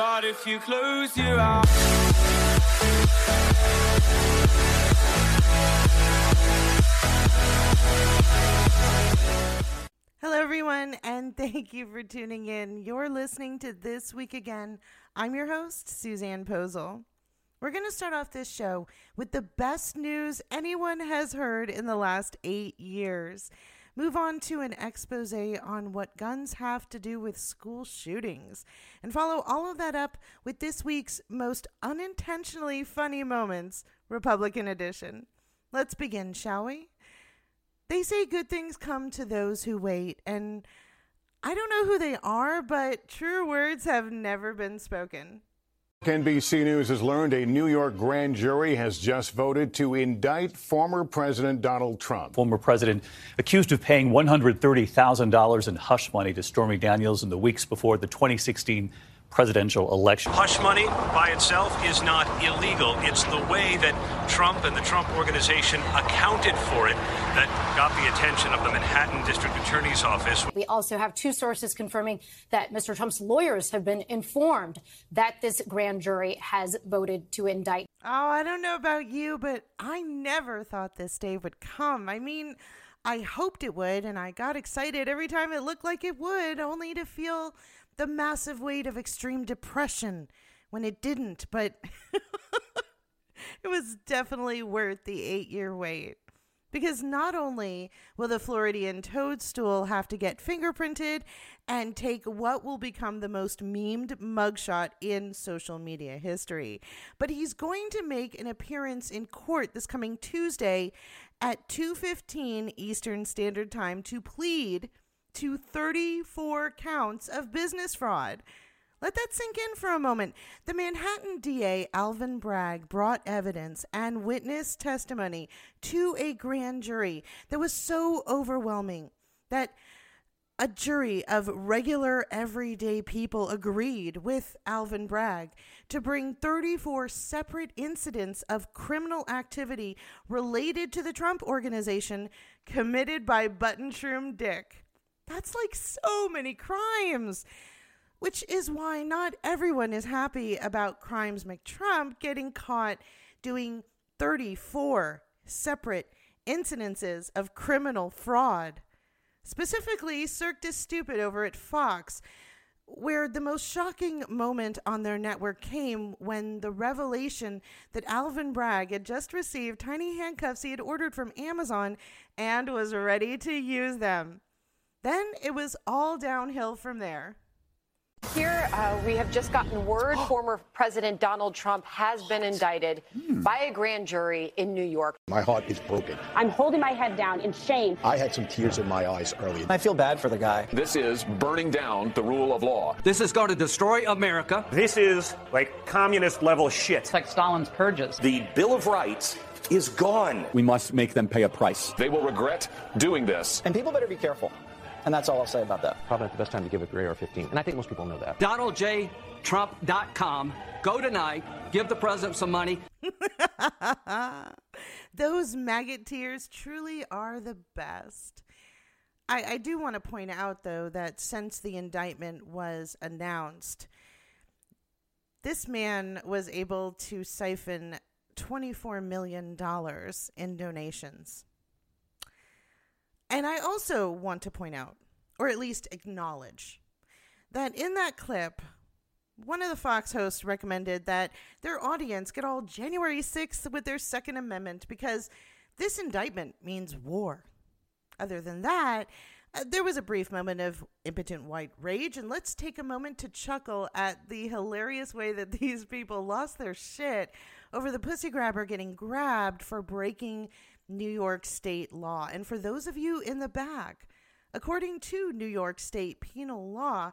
But if you close your eyes. Hello, everyone, and thank you for tuning in. You're listening to This Week Again. I'm your host, Suzanne Posel. We're going to start off this show with the best news anyone has heard in the last eight years. Move on to an expose on what guns have to do with school shootings, and follow all of that up with this week's most unintentionally funny moments, Republican edition. Let's begin, shall we? They say good things come to those who wait, and I don't know who they are, but true words have never been spoken. NBC News has learned a New York grand jury has just voted to indict former President Donald Trump. Former president accused of paying $130,000 in hush money to Stormy Daniels in the weeks before the 2016 presidential election. Hush money by itself is not illegal. It's the way that Trump and the Trump organization accounted for it that got the attention of the Manhattan District Attorney's Office. We also have two sources confirming that Mr. Trump's lawyers have been informed that this grand jury has voted to indict. Oh, I don't know about you, but I never thought this day would come. I mean, I hoped it would, and I got excited every time it looked like it would, only to feel the massive weight of extreme depression when it didn't. But it was definitely worth the eight year wait. Because not only will the Floridian toadstool have to get fingerprinted and take what will become the most memed mugshot in social media history, but he's going to make an appearance in court this coming Tuesday at 2:15 Eastern Standard Time to plead to 34 counts of business fraud. Let that sink in for a moment. The Manhattan DA, Alvin Bragg, brought evidence and witness testimony to a grand jury that was so overwhelming that a jury of regular, everyday people agreed with Alvin Bragg to bring 34 separate incidents of criminal activity related to the Trump organization committed by Button Shroom Dick. That's like so many crimes which is why not everyone is happy about Crimes McTrump getting caught doing 34 separate incidences of criminal fraud. Specifically, Cirque du Stupid over at Fox, where the most shocking moment on their network came when the revelation that Alvin Bragg had just received tiny handcuffs he had ordered from Amazon and was ready to use them. Then it was all downhill from there. Here, uh, we have just gotten word former President Donald Trump has been indicted by a grand jury in New York. My heart is broken. I'm holding my head down in shame. I had some tears in my eyes earlier. I feel bad for the guy. This is burning down the rule of law. This is going to destroy America. This is like communist level shit. It's like Stalin's purges. The Bill of Rights is gone. We must make them pay a price. They will regret doing this. And people better be careful. And that's all I'll say about that. Probably not the best time to give a gray or 15. And I think most people know that. DonaldJTrump.com. Go tonight. Give the president some money. Those maggot tears truly are the best. I, I do want to point out, though, that since the indictment was announced, this man was able to siphon $24 million in donations. And I also want to point out, or at least acknowledge, that in that clip, one of the Fox hosts recommended that their audience get all January 6th with their Second Amendment because this indictment means war. Other than that, uh, there was a brief moment of impotent white rage, and let's take a moment to chuckle at the hilarious way that these people lost their shit over the pussy grabber getting grabbed for breaking New York state law. And for those of you in the back, according to New York state penal law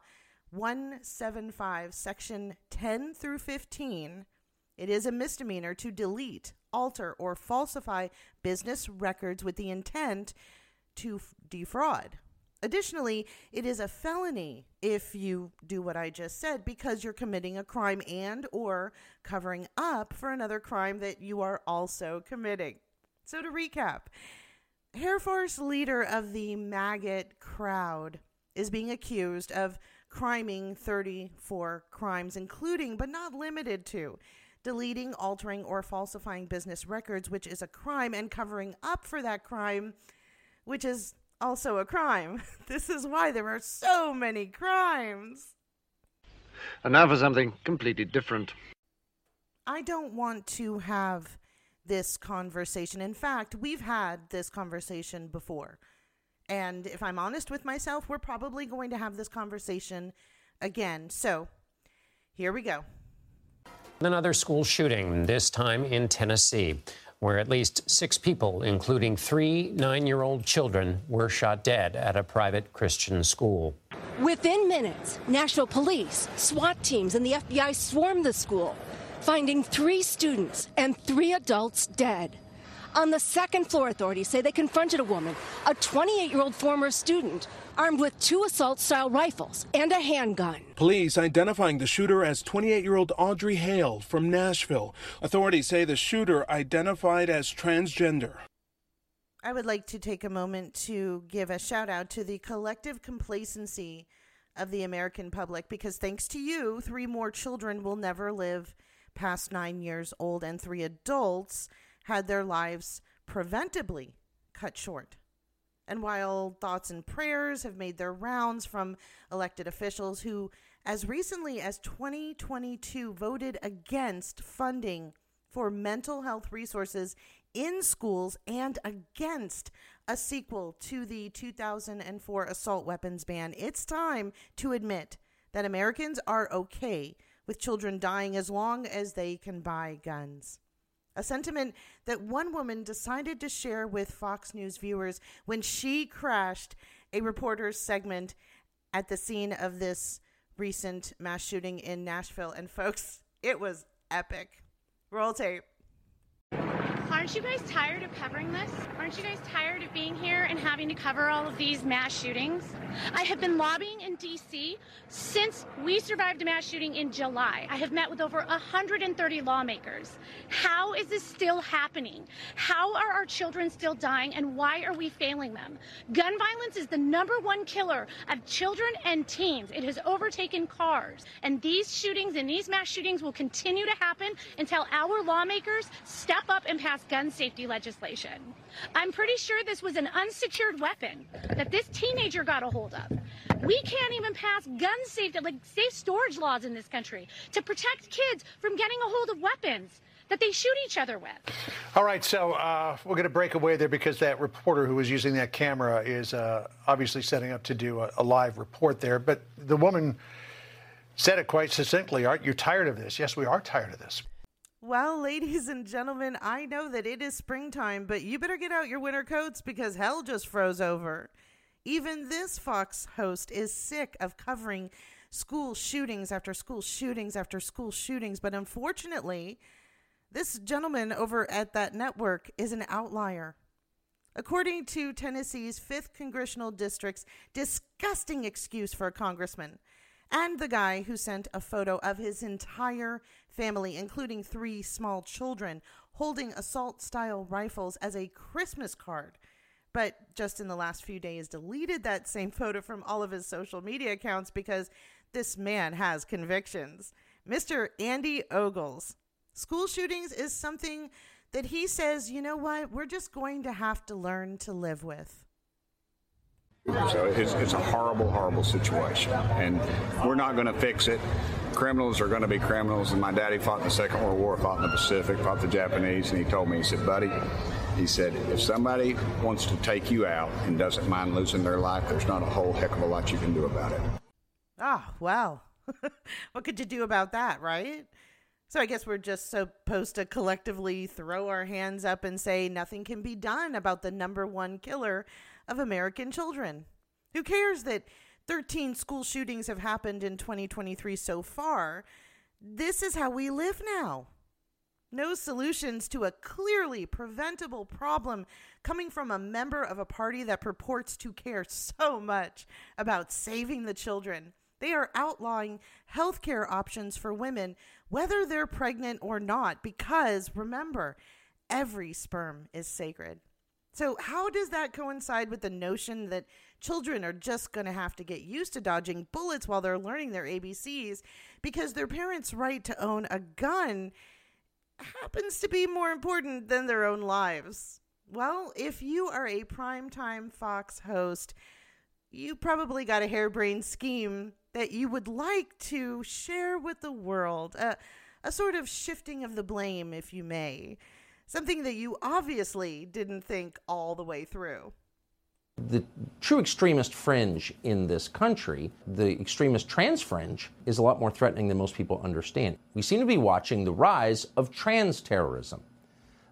175, section 10 through 15, it is a misdemeanor to delete, alter, or falsify business records with the intent to defraud. Additionally, it is a felony if you do what I just said because you're committing a crime and or covering up for another crime that you are also committing. So to recap, Air Force leader of the maggot crowd is being accused of criming 34 crimes, including but not limited to deleting, altering, or falsifying business records, which is a crime, and covering up for that crime, which is also a crime. This is why there are so many crimes. And now for something completely different. I don't want to have this conversation. In fact, we've had this conversation before. And if I'm honest with myself, we're probably going to have this conversation again. So here we go. Another school shooting, this time in Tennessee, where at least six people, including three nine year old children, were shot dead at a private Christian school. Within minutes, Nashville police, SWAT teams, and the FBI swarmed the school, finding three students and three adults dead. On the second floor, authorities say they confronted a woman, a 28 year old former student, armed with two assault style rifles and a handgun. Police identifying the shooter as 28 year old Audrey Hale from Nashville. Authorities say the shooter identified as transgender. I would like to take a moment to give a shout out to the collective complacency of the American public because thanks to you, three more children will never live past nine years old, and three adults had their lives preventably cut short. And while thoughts and prayers have made their rounds from elected officials who, as recently as 2022, voted against funding for mental health resources in schools and against a sequel to the 2004 assault weapons ban, it's time to admit that Americans are okay with children dying as long as they can buy guns a sentiment that one woman decided to share with Fox News viewers when she crashed a reporter's segment at the scene of this recent mass shooting in Nashville. And folks, it was epic. Roll tape. Aren't you guys tired of covering this? Aren't you guys tired of being here and having to cover all of these mass shootings? I have been lobbying in DC since we survived a mass shooting in July. I have met with over 130 lawmakers. How is this still happening? How are our children still dying and why are we failing them? Gun violence is the number one killer of children and teens. It has overtaken cars. And these shootings and these mass shootings will continue to happen until our lawmakers step up and pass gun safety legislation. I'm pretty sure this was an unsecured weapon that this teenager got a hold of. We can't even pass gun safety, like safe storage laws in this country to protect kids from getting a hold of weapons that they shoot each other with. All right, so uh, we're going to break away there because that reporter who was using that camera is uh, obviously setting up to do a, a live report there. But the woman said it quite succinctly Aren't you tired of this? Yes, we are tired of this. Well, ladies and gentlemen, I know that it is springtime, but you better get out your winter coats because hell just froze over. Even this Fox host is sick of covering school shootings after school shootings after school shootings, but unfortunately, this gentleman over at that network is an outlier. According to Tennessee's 5th Congressional District's disgusting excuse for a congressman, and the guy who sent a photo of his entire family, including three small children, holding assault style rifles as a Christmas card. But just in the last few days, deleted that same photo from all of his social media accounts because this man has convictions. Mr. Andy Ogles. School shootings is something that he says, you know what, we're just going to have to learn to live with. So it's, it's a horrible, horrible situation. And we're not going to fix it. Criminals are going to be criminals. And my daddy fought in the Second World War, fought in the Pacific, fought the Japanese. And he told me, he said, buddy, he said, if somebody wants to take you out and doesn't mind losing their life, there's not a whole heck of a lot you can do about it. Ah, well, what could you do about that, right? So I guess we're just supposed to collectively throw our hands up and say nothing can be done about the number one killer of American children. Who cares that 13 school shootings have happened in 2023 so far? This is how we live now. No solutions to a clearly preventable problem coming from a member of a party that purports to care so much about saving the children. They are outlawing healthcare options for women, whether they're pregnant or not, because remember, every sperm is sacred. So, how does that coincide with the notion that children are just going to have to get used to dodging bullets while they're learning their ABCs because their parents' right to own a gun happens to be more important than their own lives. Well, if you are a primetime Fox host, you probably got a harebrained scheme that you would like to share with the world. A, a sort of shifting of the blame, if you may. Something that you obviously didn't think all the way through. The true extremist fringe in this country, the extremist trans fringe, is a lot more threatening than most people understand. We seem to be watching the rise of trans terrorism.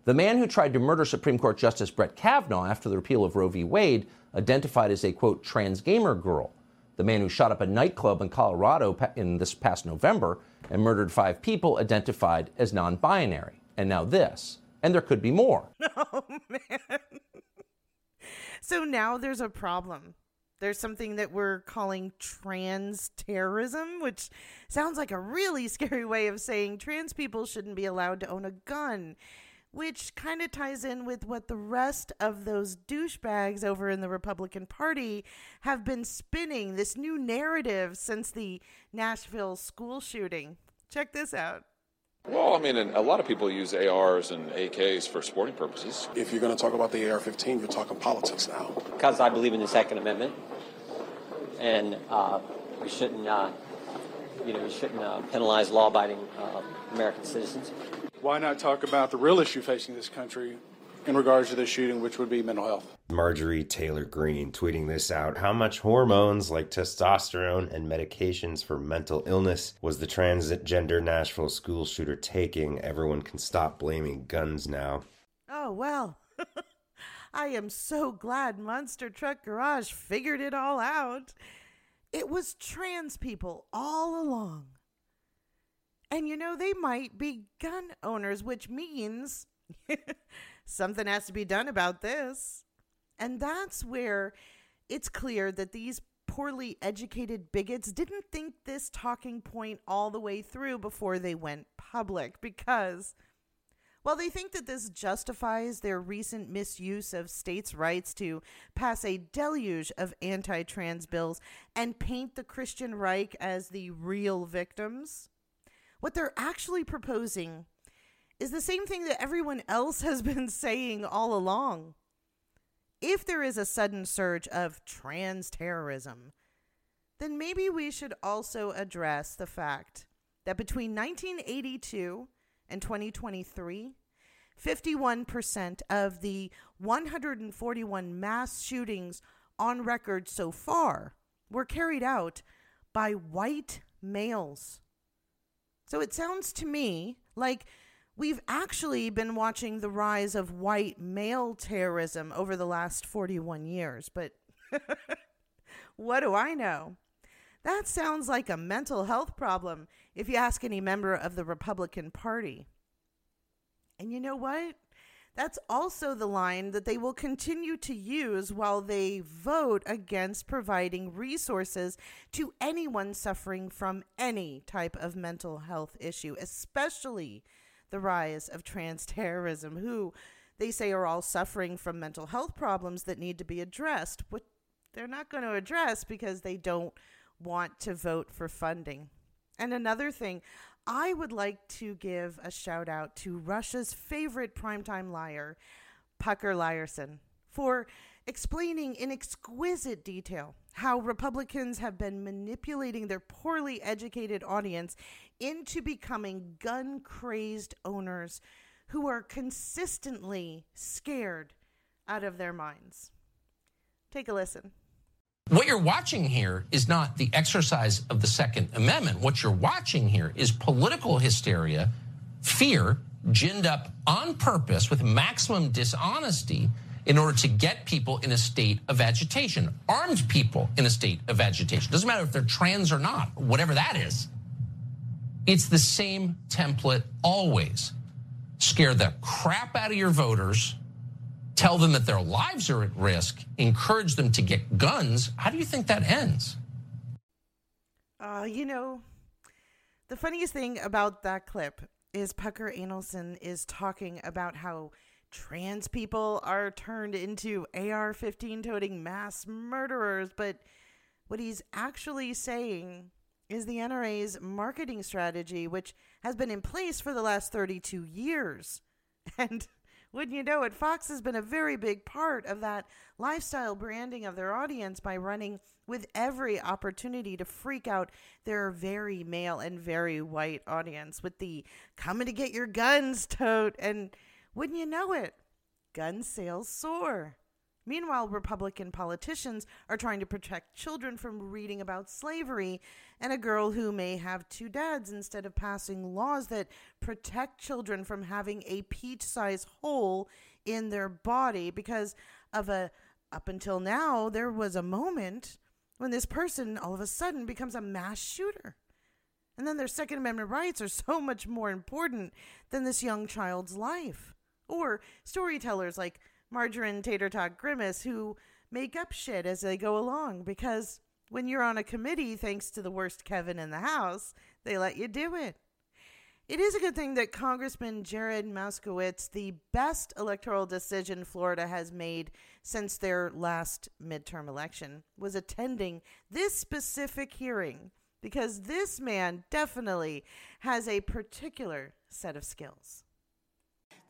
The man who tried to murder Supreme Court Justice Brett Kavanaugh after the repeal of Roe v. Wade, identified as a quote, trans gamer girl. The man who shot up a nightclub in Colorado in this past November and murdered five people, identified as non binary. And now this. And there could be more. Oh, man. so now there's a problem. There's something that we're calling trans terrorism, which sounds like a really scary way of saying trans people shouldn't be allowed to own a gun which kind of ties in with what the rest of those douchebags over in the Republican Party have been spinning this new narrative since the Nashville school shooting. Check this out. Well, I mean, a lot of people use ARs and AKs for sporting purposes. If you're going to talk about the AR 15, you're talking politics now. Because I believe in the Second Amendment, and uh, we shouldn't, uh, you know, we shouldn't uh, penalize law-abiding uh, American citizens why not talk about the real issue facing this country in regards to this shooting, which would be mental health? Marjorie Taylor Greene tweeting this out. How much hormones like testosterone and medications for mental illness was the transgender Nashville school shooter taking? Everyone can stop blaming guns now. Oh, well. I am so glad Monster Truck Garage figured it all out. It was trans people all along. And you know, they might be gun owners, which means something has to be done about this. And that's where it's clear that these poorly educated bigots didn't think this talking point all the way through before they went public because while they think that this justifies their recent misuse of states' rights to pass a deluge of anti trans bills and paint the Christian Reich as the real victims, what they're actually proposing is the same thing that everyone else has been saying all along. If there is a sudden surge of trans terrorism, then maybe we should also address the fact that between 1982 and 2023, 51% of the 141 mass shootings on record so far were carried out by white males. So it sounds to me like we've actually been watching the rise of white male terrorism over the last 41 years. But what do I know? That sounds like a mental health problem if you ask any member of the Republican Party. And you know what? That's also the line that they will continue to use while they vote against providing resources to anyone suffering from any type of mental health issue, especially the rise of trans terrorism, who they say are all suffering from mental health problems that need to be addressed, but they're not going to address because they don't want to vote for funding. And another thing, I would like to give a shout out to Russia's favorite primetime liar, Pucker Liarson, for explaining in exquisite detail how Republicans have been manipulating their poorly educated audience into becoming gun crazed owners who are consistently scared out of their minds. Take a listen. What you're watching here is not the exercise of the Second Amendment. What you're watching here is political hysteria, fear, ginned up on purpose with maximum dishonesty in order to get people in a state of agitation, armed people in a state of agitation. Doesn't matter if they're trans or not, whatever that is. It's the same template always. Scare the crap out of your voters tell them that their lives are at risk, encourage them to get guns, how do you think that ends? Uh, you know, the funniest thing about that clip is Pucker Anelson is talking about how trans people are turned into AR 15 toting mass murderers. But what he's actually saying is the NRA's marketing strategy, which has been in place for the last 32 years. And wouldn't you know it, Fox has been a very big part of that lifestyle branding of their audience by running with every opportunity to freak out their very male and very white audience with the coming to get your guns tote. And wouldn't you know it, gun sales soar. Meanwhile, Republican politicians are trying to protect children from reading about slavery and a girl who may have two dads instead of passing laws that protect children from having a peach sized hole in their body because of a up until now there was a moment when this person all of a sudden becomes a mass shooter. And then their Second Amendment rights are so much more important than this young child's life. Or storytellers like Margarine Tater Tot Grimace who make up shit as they go along because when you're on a committee, thanks to the worst Kevin in the house, they let you do it. It is a good thing that Congressman Jared Moskowitz, the best electoral decision Florida has made since their last midterm election, was attending this specific hearing because this man definitely has a particular set of skills.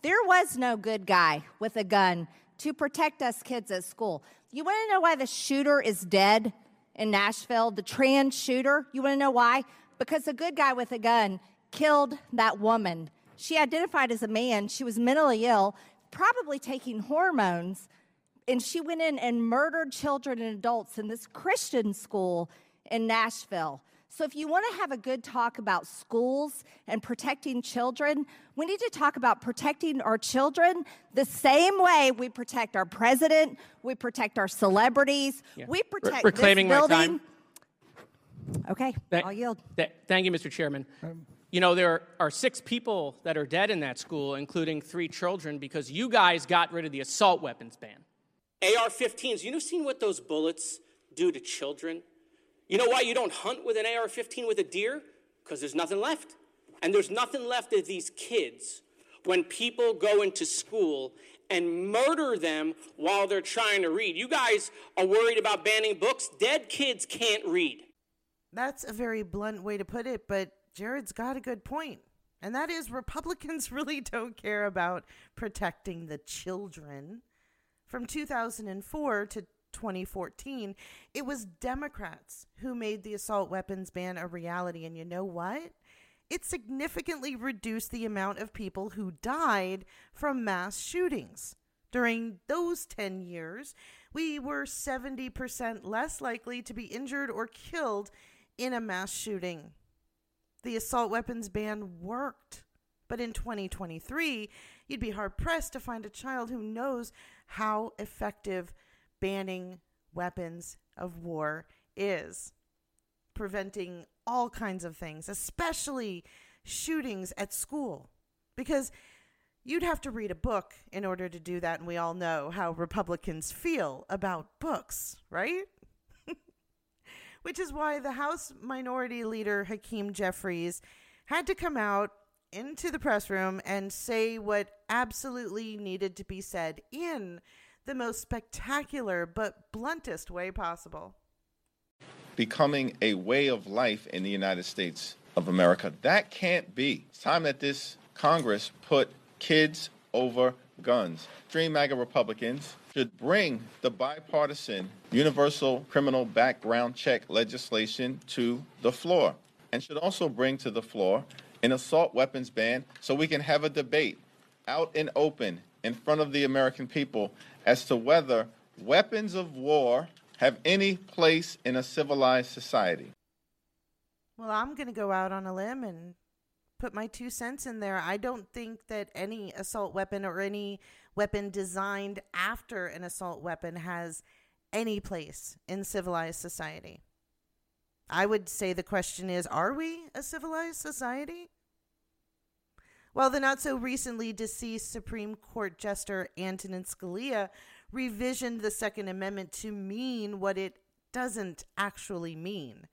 There was no good guy with a gun to protect us kids at school. You want to know why the shooter is dead in Nashville, the trans shooter? You want to know why? Because a good guy with a gun killed that woman. She identified as a man. She was mentally ill, probably taking hormones, and she went in and murdered children and adults in this Christian school in Nashville. So, if you want to have a good talk about schools and protecting children, we need to talk about protecting our children the same way we protect our president, we protect our celebrities, yeah. we protect Re- reclaiming this building. my time. Okay, Th- I'll yield. Th- thank you, Mr. Chairman. Um, you know, there are six people that are dead in that school, including three children, because you guys got rid of the assault weapons ban. AR 15s, you know, seen what those bullets do to children? You know why you don't hunt with an AR 15 with a deer? Because there's nothing left. And there's nothing left of these kids when people go into school and murder them while they're trying to read. You guys are worried about banning books. Dead kids can't read. That's a very blunt way to put it, but Jared's got a good point. And that is Republicans really don't care about protecting the children. From 2004 to 2014, it was Democrats who made the assault weapons ban a reality. And you know what? It significantly reduced the amount of people who died from mass shootings. During those 10 years, we were 70% less likely to be injured or killed in a mass shooting. The assault weapons ban worked. But in 2023, you'd be hard pressed to find a child who knows how effective banning weapons of war is preventing all kinds of things, especially shootings at school. Because you'd have to read a book in order to do that, and we all know how Republicans feel about books, right? Which is why the House Minority Leader Hakeem Jeffries had to come out into the press room and say what absolutely needed to be said in the most spectacular but bluntest way possible. Becoming a way of life in the United States of America. That can't be. It's time that this Congress put kids over guns. Dream MAGA Republicans should bring the bipartisan universal criminal background check legislation to the floor and should also bring to the floor an assault weapons ban so we can have a debate out and open in front of the American people as to whether weapons of war have any place in a civilized society. Well, I'm going to go out on a limb and put my two cents in there. I don't think that any assault weapon or any weapon designed after an assault weapon has any place in civilized society. I would say the question is are we a civilized society? While the not so recently deceased Supreme Court Justice Antonin Scalia revisioned the Second Amendment to mean what it doesn't actually mean.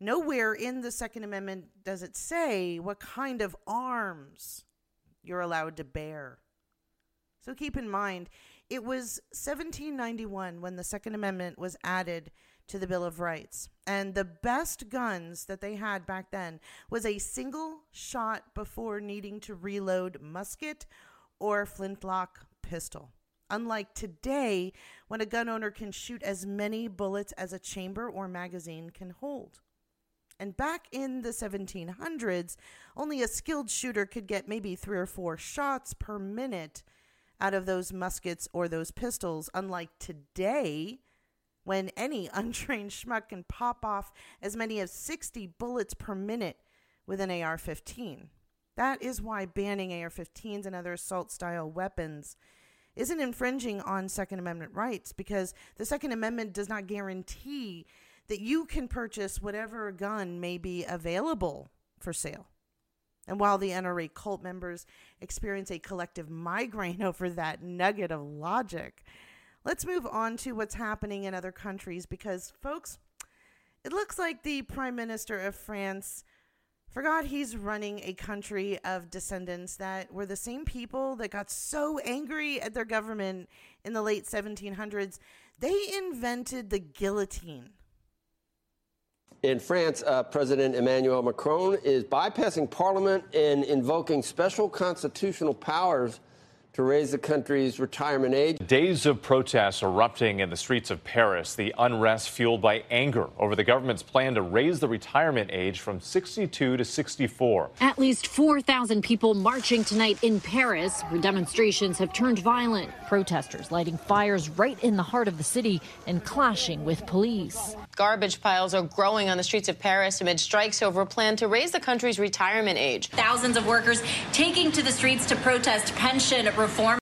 Nowhere in the Second Amendment does it say what kind of arms you're allowed to bear. So keep in mind, it was 1791 when the Second Amendment was added to the Bill of Rights. And the best guns that they had back then was a single shot before needing to reload musket or flintlock pistol. Unlike today, when a gun owner can shoot as many bullets as a chamber or magazine can hold. And back in the 1700s, only a skilled shooter could get maybe three or four shots per minute out of those muskets or those pistols, unlike today, when any untrained schmuck can pop off as many as 60 bullets per minute with an AR 15. That is why banning AR 15s and other assault style weapons isn't infringing on Second Amendment rights because the Second Amendment does not guarantee that you can purchase whatever gun may be available for sale. And while the NRA cult members experience a collective migraine over that nugget of logic, let's move on to what's happening in other countries because, folks, it looks like the Prime Minister of France forgot he's running a country of descendants that were the same people that got so angry at their government in the late 1700s. They invented the guillotine. In France, uh, President Emmanuel Macron is bypassing parliament and invoking special constitutional powers to raise the country's retirement age. Days of protests erupting in the streets of Paris, the unrest fueled by anger over the government's plan to raise the retirement age from 62 to 64. At least 4,000 people marching tonight in Paris, where demonstrations have turned violent. Protesters lighting fires right in the heart of the city and clashing with police. Garbage piles are growing on the streets of Paris amid strikes over a plan to raise the country's retirement age. Thousands of workers taking to the streets to protest pension reform.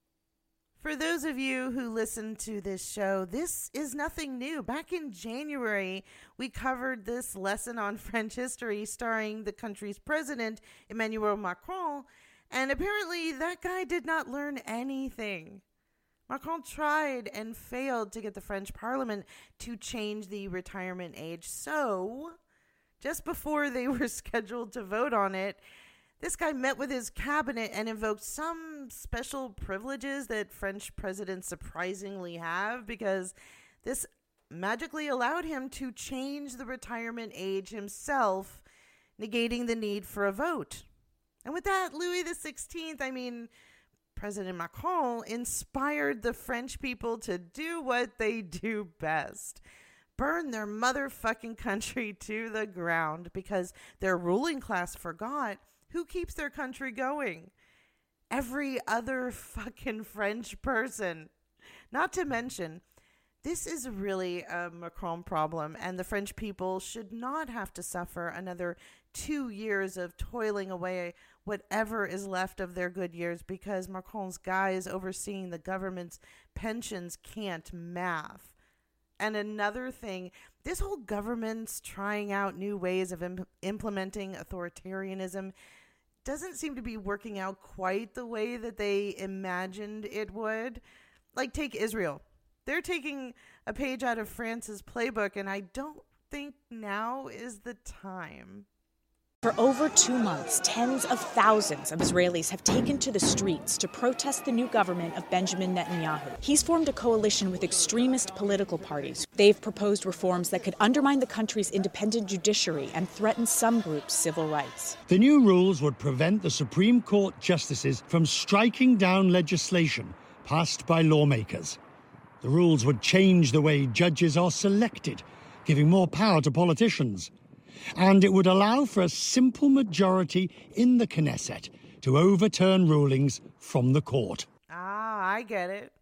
For those of you who listen to this show, this is nothing new. Back in January, we covered this lesson on French history starring the country's president, Emmanuel Macron, and apparently that guy did not learn anything. Macron tried and failed to get the French parliament to change the retirement age. So, just before they were scheduled to vote on it, this guy met with his cabinet and invoked some special privileges that French presidents surprisingly have because this magically allowed him to change the retirement age himself, negating the need for a vote. And with that, Louis XVI, I mean, President Macron inspired the French people to do what they do best burn their motherfucking country to the ground because their ruling class forgot who keeps their country going. Every other fucking French person. Not to mention, this is really a Macron problem, and the French people should not have to suffer another two years of toiling away whatever is left of their good years because Macron's guys overseeing the government's pensions can't math. And another thing, this whole government's trying out new ways of imp- implementing authoritarianism doesn't seem to be working out quite the way that they imagined it would. Like, take Israel. They're taking a page out of France's playbook, and I don't think now is the time. For over two months, tens of thousands of Israelis have taken to the streets to protest the new government of Benjamin Netanyahu. He's formed a coalition with extremist political parties. They've proposed reforms that could undermine the country's independent judiciary and threaten some groups' civil rights. The new rules would prevent the Supreme Court justices from striking down legislation passed by lawmakers. The rules would change the way judges are selected, giving more power to politicians and it would allow for a simple majority in the Knesset to overturn rulings from the court. Ah, I get it.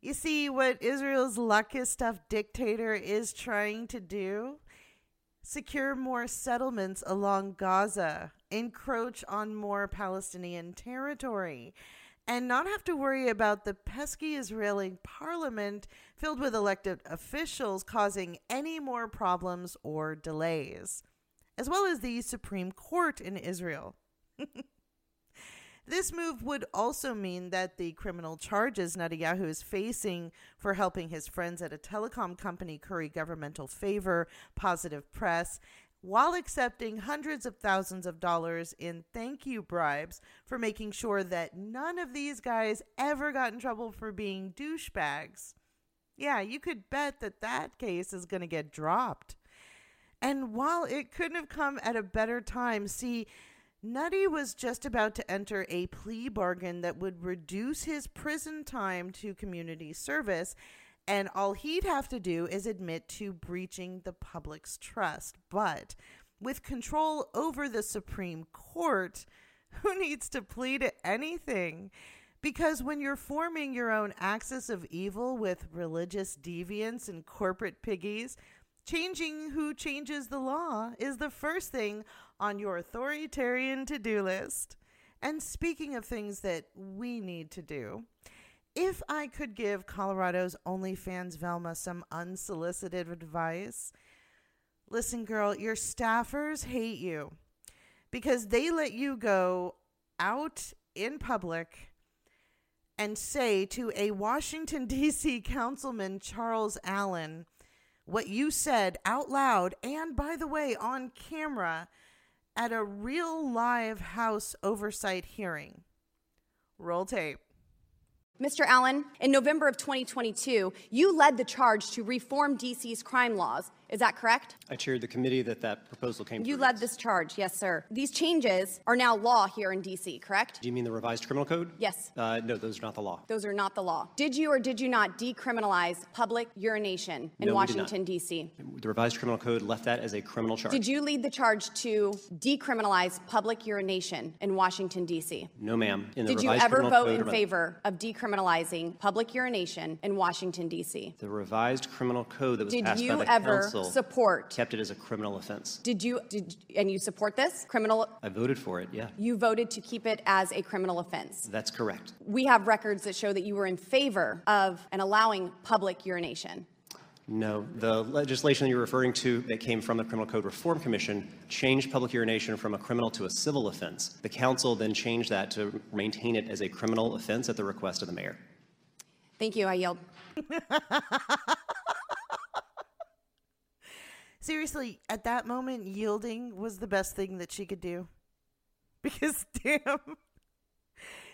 You see, what Israel's luckiest stuffed dictator is trying to do? Secure more settlements along Gaza, encroach on more Palestinian territory, and not have to worry about the pesky Israeli parliament filled with elected officials causing any more problems or delays, as well as the Supreme Court in Israel. This move would also mean that the criminal charges Netanyahu is facing for helping his friends at a telecom company curry governmental favor, positive press, while accepting hundreds of thousands of dollars in thank you bribes for making sure that none of these guys ever got in trouble for being douchebags. Yeah, you could bet that that case is going to get dropped. And while it couldn't have come at a better time, see, Nutty was just about to enter a plea bargain that would reduce his prison time to community service and all he'd have to do is admit to breaching the public's trust. But with control over the Supreme Court, who needs to plead anything? Because when you're forming your own axis of evil with religious deviants and corporate piggies, changing who changes the law is the first thing on your authoritarian to do list. And speaking of things that we need to do, if I could give Colorado's OnlyFans Velma some unsolicited advice, listen, girl, your staffers hate you because they let you go out in public and say to a Washington, D.C. councilman, Charles Allen, what you said out loud and, by the way, on camera at a real live House oversight hearing. Roll tape. Mr. Allen, in November of 2022, you led the charge to reform DC's crime laws is that correct? I chaired the committee that that proposal came You through. led this charge, yes, sir. These changes are now law here in D.C., correct? Do you mean the revised criminal code? Yes. Uh, no, those are not the law. Those are not the law. Did you or did you not decriminalize public urination in No, did not. Washington, D.C.? The revised criminal code left that as a criminal charge. Did you lead the charge to decriminalize public urination in Washington, D.C.? No, ma'am. In the Did you ever vote in favor of decriminalizing public urination in Washington, D.C.? The revised criminal code that was Did passed by the ever council support? kept it as a criminal offense. Did you did and you support this criminal? I voted for it. Yeah, You voted to keep it as a criminal offense. that's correct. We have records that show that you were in favor of and allowing public urination. No, the legislation you're referring to that came from the Criminal Code Reform Commission changed public urination from a criminal to a civil offense. The council then changed that to maintain it as a criminal offense at the request of the mayor. Thank you. I yield. Seriously, at that moment, yielding was the best thing that she could do. Because, damn,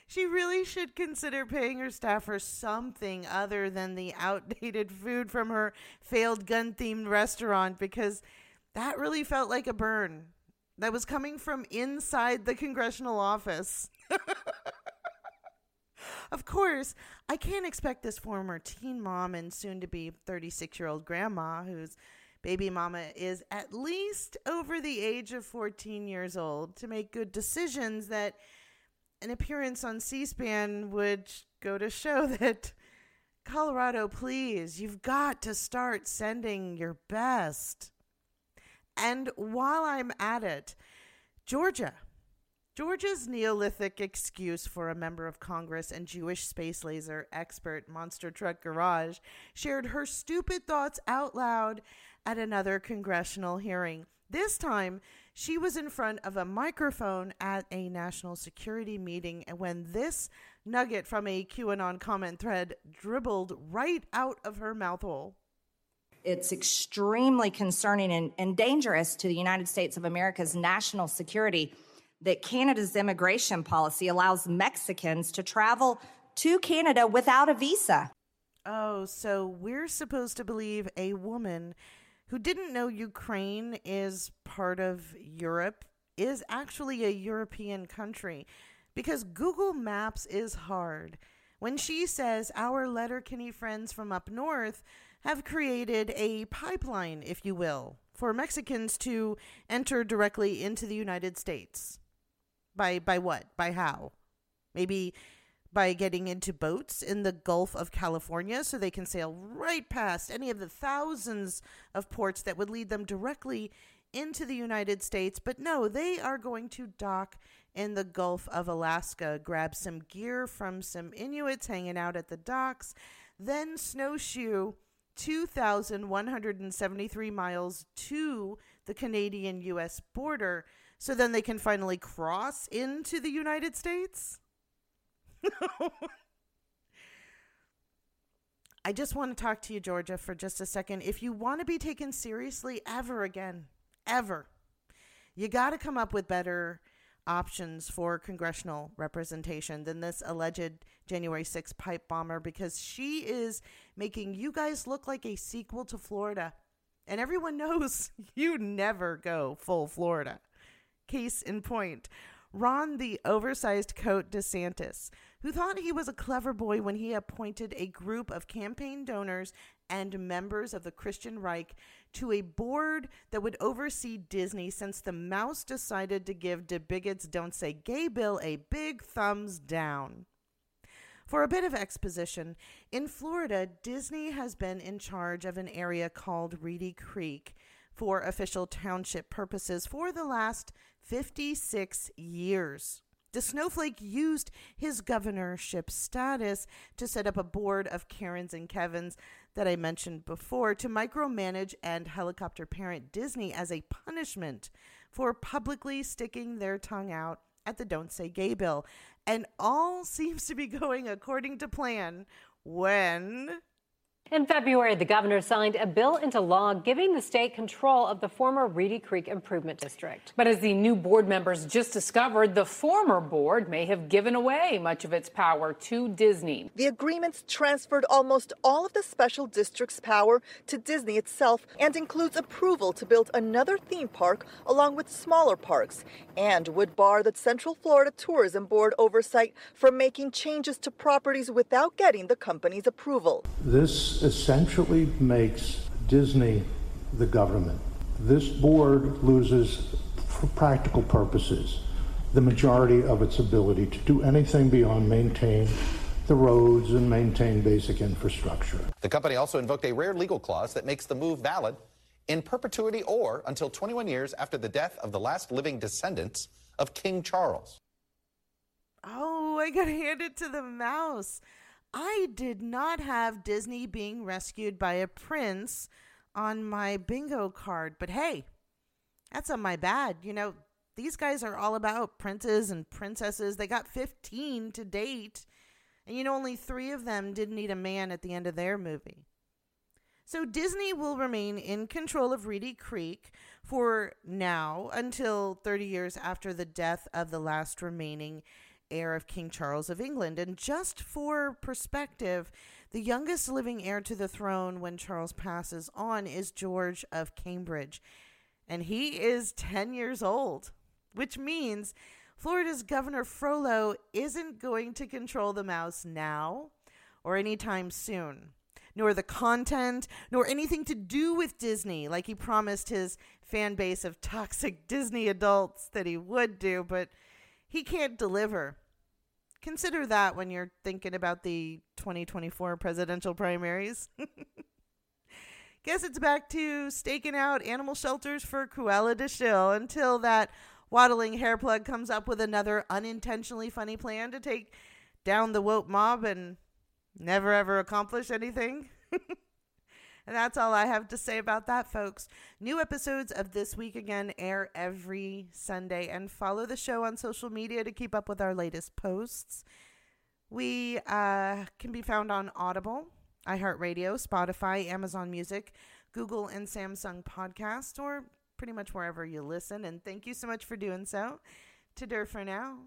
she really should consider paying her staff for something other than the outdated food from her failed gun themed restaurant because that really felt like a burn that was coming from inside the congressional office. Of course, I can't expect this former teen mom and soon to be 36 year old grandma, whose baby mama is at least over the age of 14 years old, to make good decisions that an appearance on C SPAN would go to show that Colorado, please, you've got to start sending your best. And while I'm at it, Georgia. Georgia's Neolithic excuse for a member of Congress and Jewish space laser expert Monster Truck Garage shared her stupid thoughts out loud at another congressional hearing. This time, she was in front of a microphone at a national security meeting when this nugget from a QAnon comment thread dribbled right out of her mouth hole. It's extremely concerning and, and dangerous to the United States of America's national security that Canada's immigration policy allows Mexicans to travel to Canada without a visa. Oh, so we're supposed to believe a woman who didn't know Ukraine is part of Europe is actually a European country because Google Maps is hard. When she says our Letterkenny friends from up north have created a pipeline, if you will, for Mexicans to enter directly into the United States. By by what? By how? Maybe by getting into boats in the Gulf of California so they can sail right past any of the thousands of ports that would lead them directly into the United States. But no, they are going to dock in the Gulf of Alaska, grab some gear from some Inuits hanging out at the docks, then snowshoe 2,173 miles to the Canadian US border so then they can finally cross into the United States? I just want to talk to you, Georgia, for just a second. If you want to be taken seriously ever again, ever, You got to come up with better options for congressional representation than this alleged January 6 pipe bomber because she is making you guys look like a sequel to Florida. And everyone knows you never go full Florida. Case in point, Ron the oversized coat DeSantis, who thought he was a clever boy when he appointed a group of campaign donors and members of the Christian Reich to a board that would oversee Disney since the mouse decided to give the bigots don't say gay bill a big thumbs down. For a bit of exposition, in Florida, Disney has been in charge of an area called Reedy Creek for official township purposes for the last 56 years. The snowflake used his governorship status to set up a board of Karens and Kevins that I mentioned before to micromanage and helicopter parent Disney as a punishment for publicly sticking their tongue out at the Don't Say Gay bill. And all seems to be going according to plan when in February, the governor signed a bill into law giving the state control of the former Reedy Creek Improvement District. But as the new board members just discovered, the former board may have given away much of its power to Disney. The agreements transferred almost all of the special district's power to Disney itself and includes approval to build another theme park along with smaller parks and would bar the Central Florida Tourism Board oversight from making changes to properties without getting the company's approval. This essentially makes Disney the government. This board loses, for practical purposes, the majority of its ability to do anything beyond maintain the roads and maintain basic infrastructure. The company also invoked a rare legal clause that makes the move valid in perpetuity or until 21 years after the death of the last living descendants of King Charles. Oh, I got handed to the mouse. I did not have Disney being rescued by a prince on my bingo card, but hey, that's on my bad. You know, these guys are all about princes and princesses. They got 15 to date, and you know, only three of them didn't need a man at the end of their movie. So Disney will remain in control of Reedy Creek for now until 30 years after the death of the last remaining heir of King Charles of England. And just for perspective, the youngest living heir to the throne when Charles passes on is George of Cambridge. And he is 10 years old, which means Florida's Governor Frollo isn't going to control the mouse now or anytime soon, nor the content, nor anything to do with Disney, like he promised his fan base of toxic Disney adults that he would do. But he can't deliver. Consider that when you're thinking about the 2024 presidential primaries. Guess it's back to staking out animal shelters for Cruella de Vil until that waddling hair plug comes up with another unintentionally funny plan to take down the woke mob and never ever accomplish anything. And that's all I have to say about that, folks. New episodes of This Week Again air every Sunday, and follow the show on social media to keep up with our latest posts. We uh, can be found on Audible, iHeartRadio, Spotify, Amazon Music, Google, and Samsung Podcast, or pretty much wherever you listen. And thank you so much for doing so. To for now.